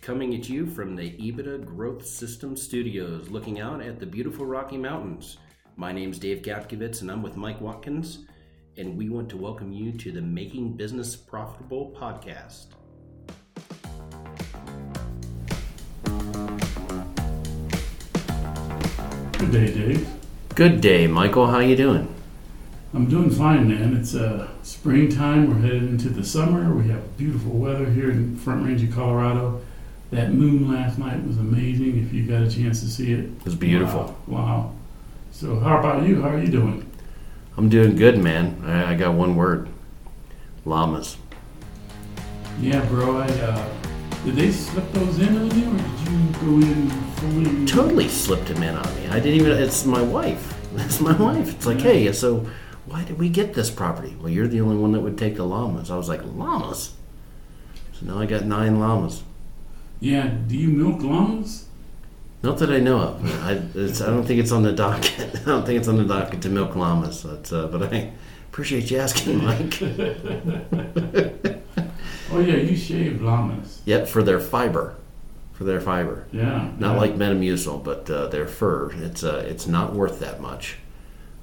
coming at you from the EBITDA Growth System Studios, looking out at the beautiful Rocky Mountains. My name's Dave Gapkevitz, and I'm with Mike Watkins, and we want to welcome you to the Making Business Profitable podcast. Good day, Dave. Good day, Michael. How you doing? I'm doing fine, man. It's uh, springtime. We're headed into the summer. We have beautiful weather here in Front Range of Colorado. That moon last night was amazing. If you got a chance to see it, It was beautiful. Wow. wow. So, how about you? How are you doing? I'm doing good, man. I, I got one word: llamas. Yeah, bro. I uh, did they slip those in on you, or did you go in fully? Totally slipped him in on me. I didn't even. It's my wife. That's my wife. It's like, hey, so why did we get this property? Well, you're the only one that would take the llamas. I was like, llamas. So now I got nine llamas. Yeah. Do you milk llamas? Not that I know of. I, it's, I don't think it's on the docket. I don't think it's on the docket to milk llamas. But, uh, but I appreciate you asking, Mike. Oh yeah, you shave llamas. yep, for their fiber, for their fiber. Yeah. Not yeah. like Metamucil, but uh, their fur. It's uh, it's not worth that much.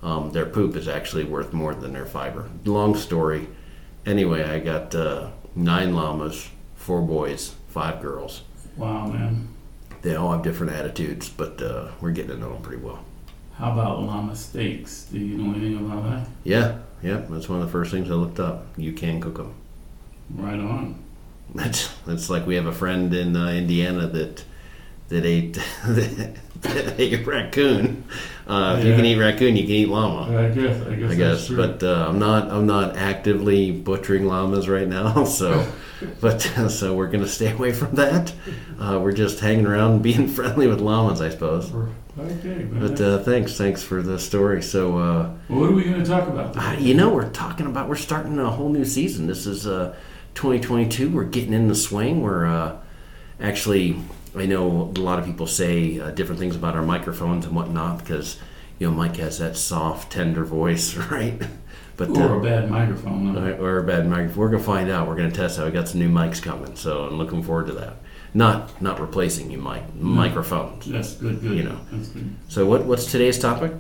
Um, their poop is actually worth more than their fiber. Long story. Anyway, I got uh, nine llamas, four boys, five girls. Wow, man. They all have different attitudes, but uh, we're getting to know them pretty well. How about llama steaks? Do you know anything about that? Yeah, yeah, that's one of the first things I looked up. You can cook them. Right on. That's that's like we have a friend in uh, Indiana that that ate ate raccoon. Uh, If you can eat raccoon, you can eat llama. I guess. I guess. I guess, but uh, I'm not. I'm not actively butchering llamas right now. So, but so we're gonna stay away from that. Uh, we're just hanging around, and being friendly with llamas, I suppose. okay. But uh, thanks, thanks for the story. So, uh, well, what are we going to talk about? uh, you know, we're talking about we're starting a whole new season. This is uh, 2022. We're getting in the swing. We're uh, actually. I know a lot of people say uh, different things about our microphones and whatnot because you know Mike has that soft, tender voice, right? But uh, or a bad microphone. or, or a bad mic. We're gonna find out. We're gonna test out. We got some new mics coming, so I'm looking forward to that. Not not replacing you, mic microphones. That's good. Good. You know. That's good. So what what's today's topic?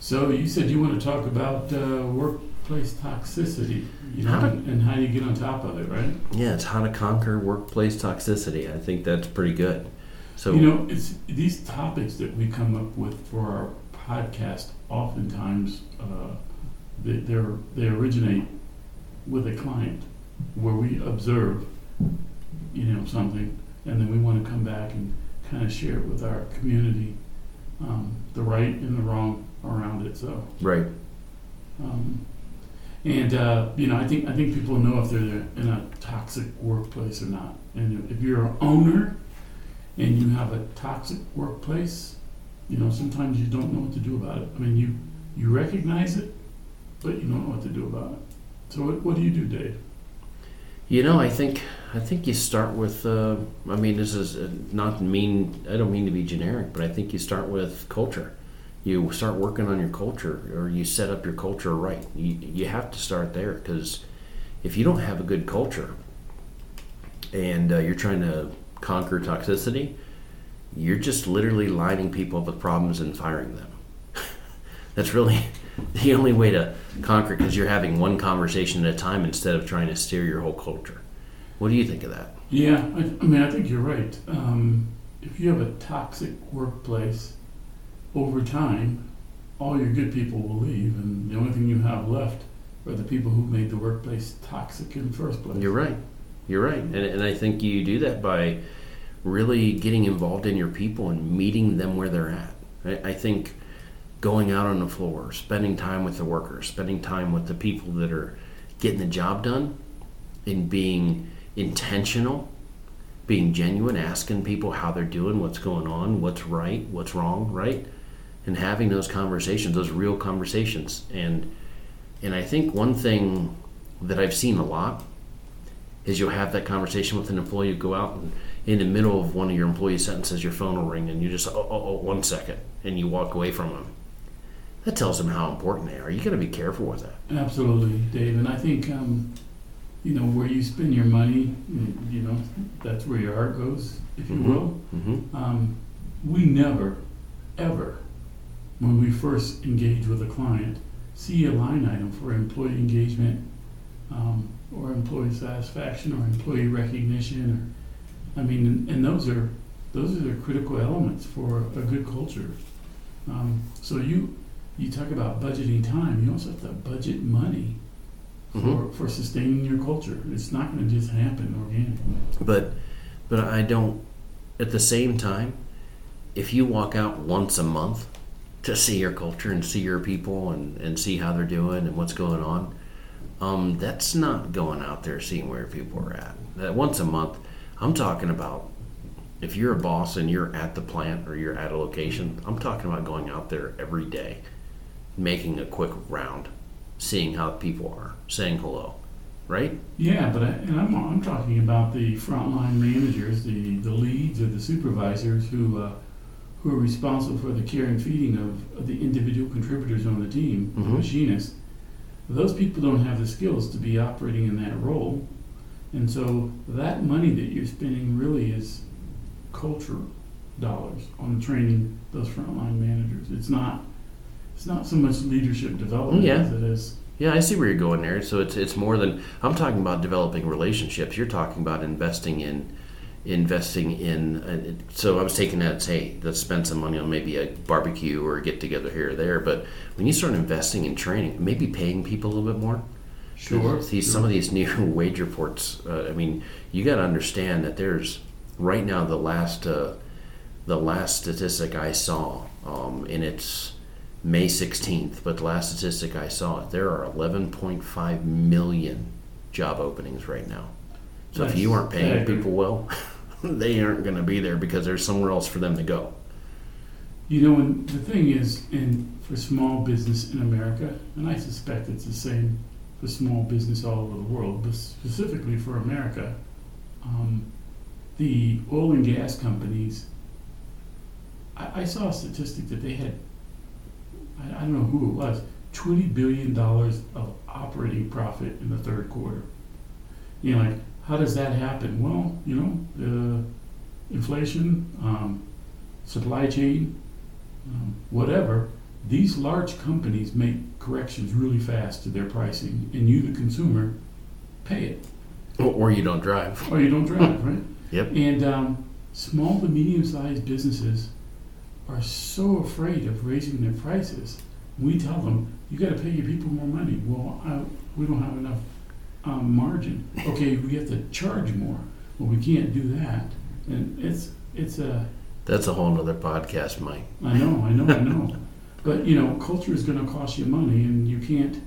So you said you want to talk about uh, workplace toxicity, you know, How to- and, and how you get on top of it, right? Yeah, it's how to conquer workplace toxicity. I think that's pretty good. So You know, it's these topics that we come up with for our podcast. Oftentimes, uh, they they're, originate with a client where we observe, you know, something, and then we want to come back and kind of share it with our community, um, the right and the wrong around it. So. right, Um, and uh, you know, I think I think people know if they're in a toxic workplace or not. And if you're an owner and you have a toxic workplace, you know, sometimes you don't know what to do about it. I mean, you you recognize it, but you don't know what to do about it. So what, what do you do, Dave? you know, I think I think you start with. Uh, I mean, this is uh, not mean. I don't mean to be generic, but I think you start with culture. You start working on your culture, or you set up your culture right. You you have to start there because if you don't have a good culture, and uh, you're trying to conquer toxicity, you're just literally lining people up with problems and firing them. That's really the only way to conquer because you're having one conversation at a time instead of trying to steer your whole culture. What do you think of that? Yeah, I, I mean, I think you're right. Um, if you have a toxic workplace, over time, all your good people will leave, and the only thing you have left are the people who made the workplace toxic in the first place. You're right. You're right. And, and I think you do that by really getting involved in your people and meeting them where they're at. I, I think going out on the floor, spending time with the workers, spending time with the people that are getting the job done, and being intentional, being genuine, asking people how they're doing, what's going on, what's right, what's wrong, right? And having those conversations, those real conversations. And and I think one thing that I've seen a lot is you'll have that conversation with an employee, you go out and in the middle of one of your employee sentences, your phone will ring and you just, oh, oh, oh, one second, and you walk away from them. That tells them how important they are. You got to be careful with that. Absolutely, Dave. And I think um, you know, where you spend your money, you know, that's where your heart goes, if you Mhm. will. Mm-hmm. Um, we never, ever, when we first engage with a client, see a line item for employee engagement um, or employee satisfaction or employee recognition. Or, I mean, and, and those are those are the critical elements for a good culture. Um, so you you talk about budgeting time. You also have to budget money for, Mhm. for sustaining your culture. It's not going to just happen organically. But but I don't. At the same time, if you walk out once a month to see your culture and see your people and, and see how they're doing and what's going on, um, that's not going out there seeing where people are at. That once a month, I'm talking about if you're a boss and you're at the plant or you're at a location, I'm talking about going out there every day, making a quick round, seeing how people are, saying hello, right? Yeah, but I, and I'm, I'm talking about the frontline managers, the, the leads or the supervisors who uh, who are responsible for the care and feeding of, of the individual contributors on the team, the Mhm. machinists. Those people don't have the skills to be operating in that role, and so that money that you're spending really is culture dollars on training those frontline managers. It's not it's not so much leadership development Yeah. as it is Yeah, I see where you're going there. So it's it's more than I'm talking about developing relationships. You're talking about investing in investing in. Uh, so I was taking that as hey, let's spend some money on maybe a barbecue or a get together here or there. But when you start investing in training, maybe paying people a little bit more. sure. See sure. some of these new wage reports. Uh, I mean, you got to understand that there's right now the last uh, the last statistic I saw, um, and it's May 16th. But the last statistic I saw, there are 11.5 million job openings right now. So if you aren't paying Yeah, people well, they aren't going to be there because there's somewhere else for them to go. You know, and the thing is, in for small business in America, and I suspect it's the same for small business all over the world, but specifically for America, um, the oil and gas companies. I, I saw a statistic that they had. I, I don't know who it was. Twenty billion dollars of operating profit in the third quarter. You know, like how does that happen? Well, you know, the inflation, um, supply chain, um, whatever, these large companies make corrections really fast to their pricing, and you, the consumer, pay it, Or- Or you don't drive. or you don't drive, right? Yep. And um, small to medium-sized businesses are so afraid of raising their prices. We tell them, you got to pay your people more money. Well, I, we don't have enough um, margin. Okay, we have to charge more. Well, we can't do that. And it's it's a That's a whole nother podcast, Mike. I know, I know, I know. But you know, culture is going to cost you money, and you can't.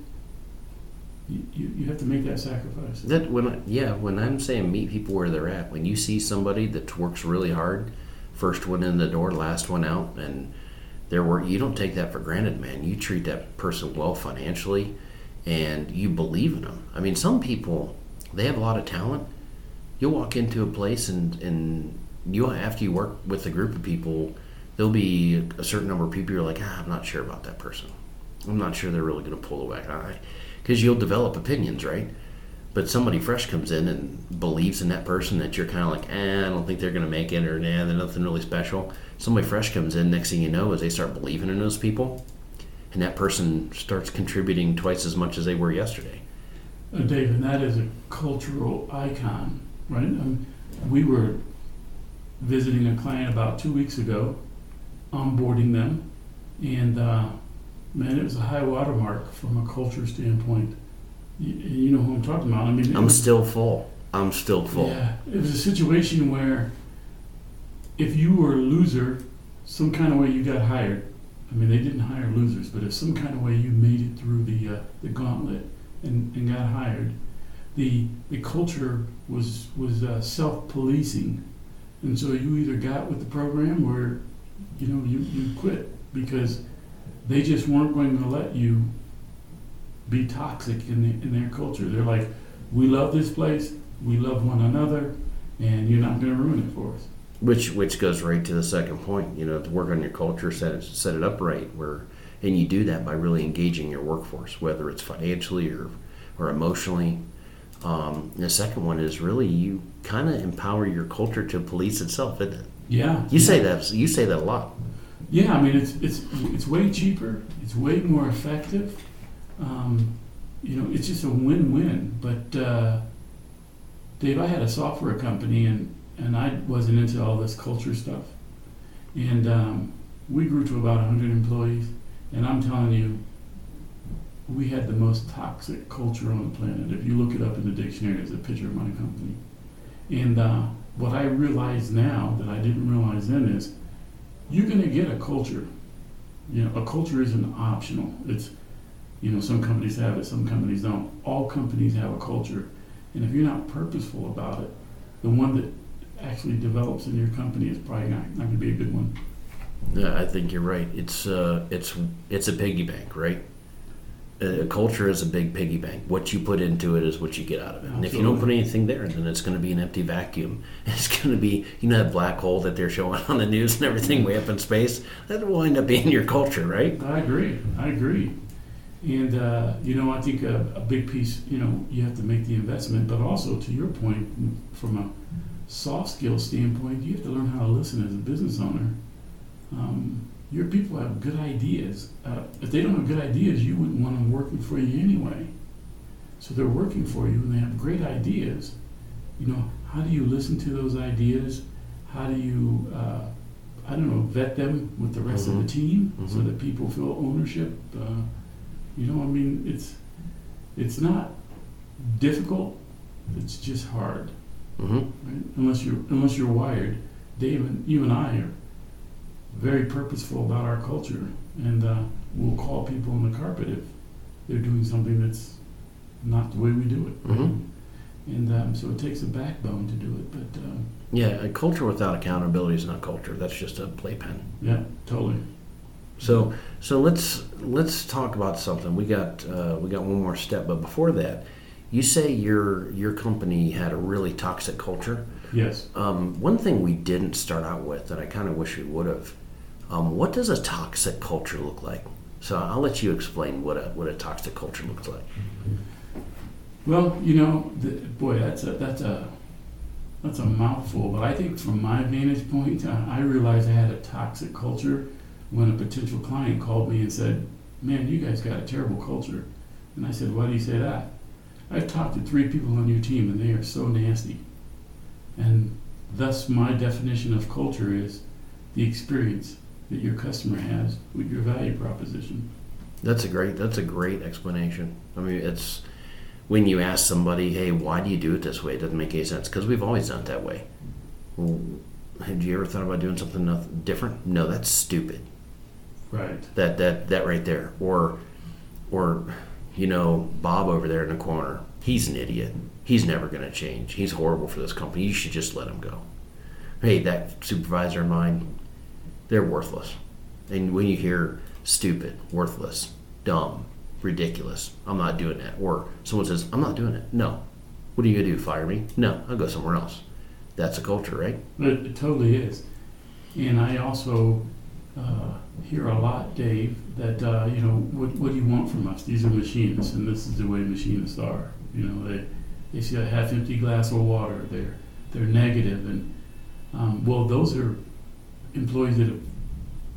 You, you, you have to make that sacrifice. That when I, yeah, when I'm saying meet people where they're at, when you see somebody that works really hard, first one in the door, last one out, and their work, you don't take that for granted, man. You treat that person well financially, and you believe in them. I mean, some people they have a lot of talent. You'll walk into a place and and you after you work with a group of people, there'll be a certain number of people you're like, ah, I'm not sure about that person. I'm not sure they're really going to pull away. Because you'll develop opinions, right? But somebody fresh comes in and believes in that person that you're kind of like, eh, I don't think they're going to make it, or nah, they're nothing really special. Somebody fresh comes in, next thing you know is they start believing in those people, and that person starts contributing twice as much as they were yesterday. Uh, Dave, and that is a cultural icon, right? Um, we were visiting a client about two weeks ago, onboarding them, and uh, man, it was a high watermark from a culture standpoint. You, you know who I'm talking about. I mean, I'm was- still full. I'm still full. Yeah, it was a situation where if you were a loser, some kind of way you got hired. I mean, they didn't hire losers, but if some kind of way you made it through the uh, the gauntlet and, and got hired, the the culture was was uh, self policing, and so you either got with the program or you know you, you quit because they just weren't going to let you be toxic in, the, in their culture. They're like, we love this place, we love one another, and you're not going to ruin it for us. Which which goes right to the second point. You know, to work on your culture, set it, set it up right. Where and you do that by really engaging your workforce, whether it's financially or or emotionally. Um, the second one is really you kind of empower your culture to police itself, isn't it? Yeah. You yeah. say that you say that a lot. Yeah, I mean it's it's it's way cheaper. It's way more effective. Um, you know, it's just a win-win. But uh, Dave, I had a software company, and and I wasn't into all this culture stuff. And um, we grew to about 100 employees, and I'm telling you, we had the most toxic culture on the planet. If you look it up in the dictionary, it's a picture of my company. And uh, what I realize now that I didn't realize then is you're going to get a culture. You know, a culture isn't optional. It's, you know, some companies have it, some companies don't. All companies have a culture. And if you're not purposeful about it, the one that actually develops in your company is probably not, not going to be a good one. Yeah, I think you're right. It's uh, it's it's a piggy bank, right? A culture is a big piggy bank. What you put into it is what you get out of it. And if you don't put anything there, then it's going to be an empty vacuum. It's going to be, you know, that black hole that they're showing on the news and everything way up in space. That will end up being your culture, right? I agree. I agree. And, uh, you know, I think a, a big piece, you know, you have to make the investment, but also to your point, from a soft skill standpoint, you have to learn how to listen as a business owner. Um, your people have good ideas. Uh, if they don't have good ideas, you wouldn't want them working for you anyway. So they're working for you and they have great ideas. You know, how do you listen to those ideas? How do you, uh, I don't know, vet them with the rest of Mhm. the team so Mhm. that people feel ownership? Uh, you know, I mean, it's it's not difficult. It's just hard, hmm right? Unless you're unless you're wired. Dave and you and I are very purposeful about our culture, and uh, we'll call people on the carpet if they're doing something that's not the way we do it. Mhm. And um, so it takes a backbone to do it. But um, Yeah, a culture without accountability is not culture. That's just a playpen. yeah, totally. So so let's let's talk about something. We got uh, we got one more step, but before that, you say your your company had a really toxic culture. Yes. Um, one thing we didn't start out with that I kind of wish we would have. Um, what does a toxic culture look like? So I'll let you explain what a what a toxic culture looks like. Well, you know, the, boy, that's a that's a that's a mouthful. But I think from my vantage point, uh, I realized I had a toxic culture when a potential client called me and said, "Man, you guys got a terrible culture." And I said, "Why do you say that?" I've talked to three people on your team, and they are so nasty. And thus, my definition of culture is the experience that your customer has with your value proposition. That's a great that's a great explanation. I mean, it's when you ask somebody, "Hey, why do you do it this way?" It doesn't make any sense because we've always done it that way. Well, have you ever thought about doing something different? No, that's stupid. Right. That that that right there, or or you know, Bob over there in the corner. He's an idiot. He's never going to change. He's horrible for this company. You should just let him go. Hey, that supervisor of mine, they're worthless. And when you hear stupid, worthless, dumb, ridiculous, I'm not doing that. Or someone says, I'm not doing it. No. What are you going to do? Fire me? No, I'll go somewhere else. That's a culture, right? It, it totally is. And I also uh, hear a lot, Dave, that, uh, you know, what, what do you want from us? These are machinists, and this is the way machinists are. You know, they, they see a half empty glass of water. They're, they're negative, And, um, well, those are employees that have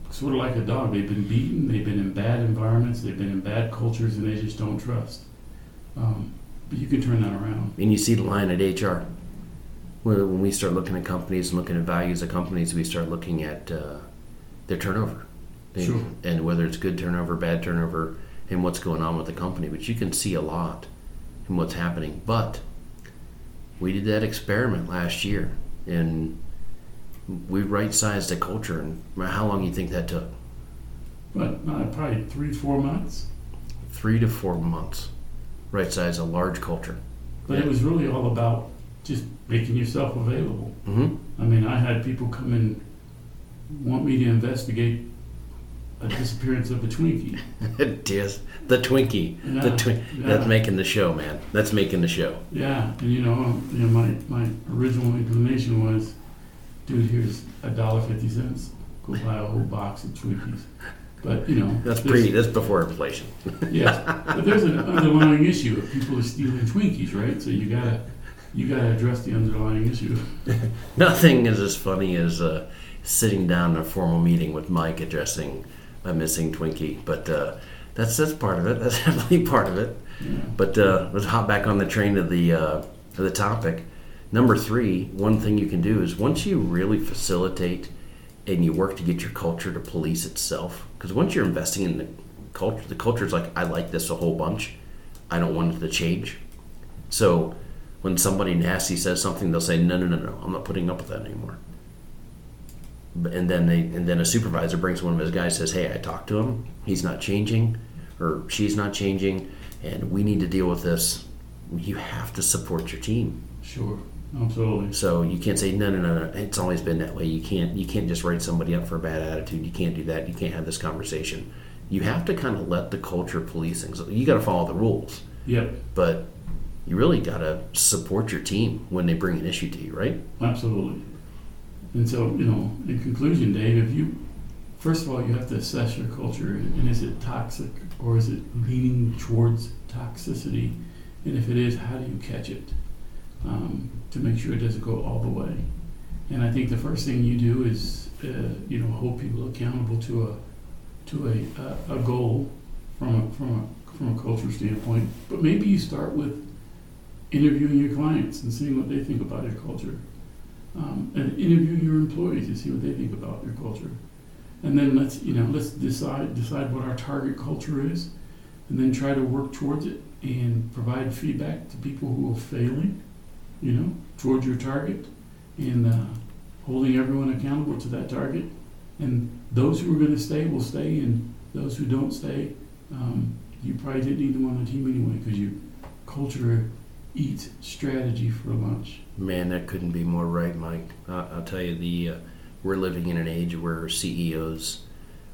sort of like a dog. They've been beaten, they've been in bad environments, they've been in bad cultures, and they just don't trust. Um, but you can turn that around. And you see the line at HR. When we start looking at companies and looking at values of companies, we start looking at uh, their turnover. They- Sure. And whether it's good turnover, bad turnover, and what's going on with the company. But you can see a lot in what's happening. But we did that experiment last year, and we right sized the culture. And how long do you think that took? But uh, probably three, four months. Three to four months. Right size a large culture. But it was really all about just making yourself available. hmm I mean, I had people come and want me to investigate a disappearance of a Twinkie. It is the Twinkie. The Yeah, twi- yeah. That's making the show, man. That's making the show. Yeah, and you know, you know, my, my original inclination was, dude, here's a dollar fifty cents. Go buy a whole box of Twinkies. But, you know. That's there's- pre. That's before inflation. Yes, but there's an underlying issue of people are stealing Twinkies, right? So you gotta, you gotta address the underlying issue. Nothing is as funny as uh, sitting down in a formal meeting with Mike addressing a missing Twinkie. But uh, that's that's part of it. That's definitely part of it. Yeah. But uh, let's hop back on the train of the uh, of the topic. Number three, one thing you can do is once you really facilitate and you work to get your culture to police itself, because once you're investing in the culture, the culture is like, I like this a whole bunch. I don't want it to change. So when somebody nasty says something, they'll say, No, no, no, no, I'm not putting up with that anymore. And then they, and then a supervisor brings one of his guys, says, "Hey, I talked to him. He's not changing, or she's not changing, and we need to deal with this." You have to support your team. Sure, absolutely. So you can't say no, no, no, no. It's always been that way. You can't you can't just write somebody up for a bad attitude. You can't do that. You can't have this conversation. You have to kind of let the culture police things. You got to follow the rules, Yep, but you really got to support your team when they bring an issue to you, right? absolutely. And so, you know, in conclusion, Dave, if you, first of all, you have to assess your culture, and is it toxic or is it leaning towards toxicity? And if it is, how do you catch it um, to make sure it doesn't go all the way? And I think the first thing you do is, uh, you know, hold people accountable to a to a, a, a goal from a, from a from a culture standpoint. But maybe you start with interviewing your clients and seeing what they think about your culture, um, and interviewing your employees to see what they think about your culture. And then let's you know let's decide decide what our target culture is, and then try to work towards it and provide feedback to people who are failing, you know, towards your target, and uh, holding everyone accountable to that target. And those who are going to stay will stay, and those who don't stay, um, you probably didn't need them on the team anyway because your culture eats strategy for lunch. Man, that couldn't be more right, Mike. Uh, I'll tell you, the uh, we're living in an age where CEOs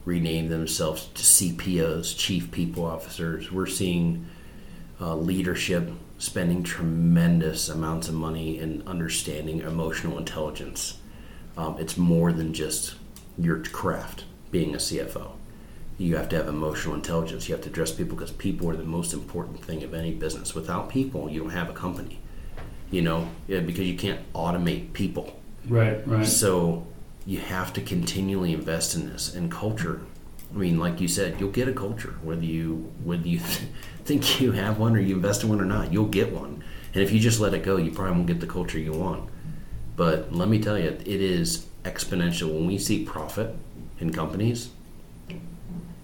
rename themselves to CPOs, Chief People Officers. We're seeing uh, leadership spending tremendous amounts of money in understanding emotional intelligence. Um, it's more than just your craft being a CFO. You have to have emotional intelligence. You have to address people because people are the most important thing of any business. Without people, you don't have a company you know, yeah, because you can't automate people. Right, right. So you have to continually invest in this and culture. I mean, like you said, you'll get a culture whether you whether you think you have one or you invest in one or not. You'll get one, and if you just let it go, you probably won't get the culture you want. But let me tell you, it is exponential. When we see profit in companies,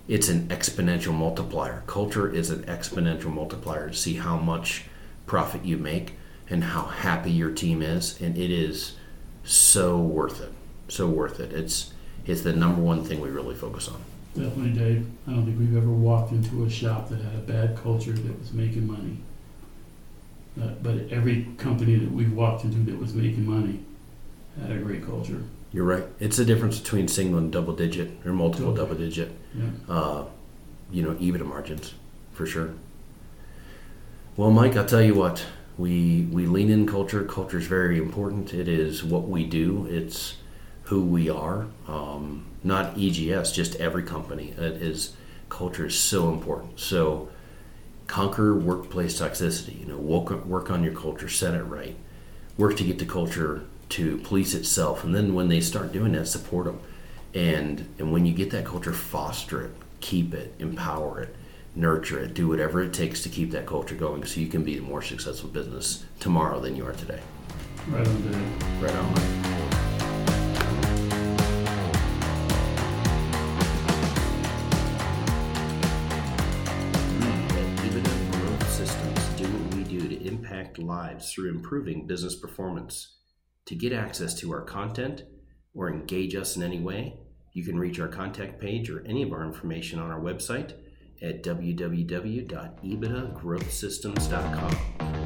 it's an exponential multiplier. Culture is an exponential multiplier to see how much profit you make and how happy your team is, and it is so worth it. So worth it. It's it's the number one thing we really focus on. Definitely, Dave. I don't think we've ever walked into a shop that had a bad culture that was making money. Uh, but every company that we've walked into that was making money had a great culture. You're right. It's the difference between single and double digit or multiple double digit. Yeah. Uh, you know, EBITDA margins for sure. Well, Mike, I'll tell you what. We we lean in culture. Culture is very important. It is what we do. It's who we are. Um, not EGS, just every company. It is culture is so important. So conquer workplace toxicity. You know, work work on your culture, set it right. Work to get the culture to police itself, and then when they start doing that, support them. And and when you get that culture, foster it, keep it, empower it, nurture it, do whatever it takes to keep that culture going, so you can be a more successful business tomorrow than you are today. Right on, Dave. Right on. We at EBITDA Growth Systems do what we do to impact lives through improving business performance. To get access to our content or engage us in any way, you can reach our contact page or any of our information on our website at www.ebitdagrowthsystems.com.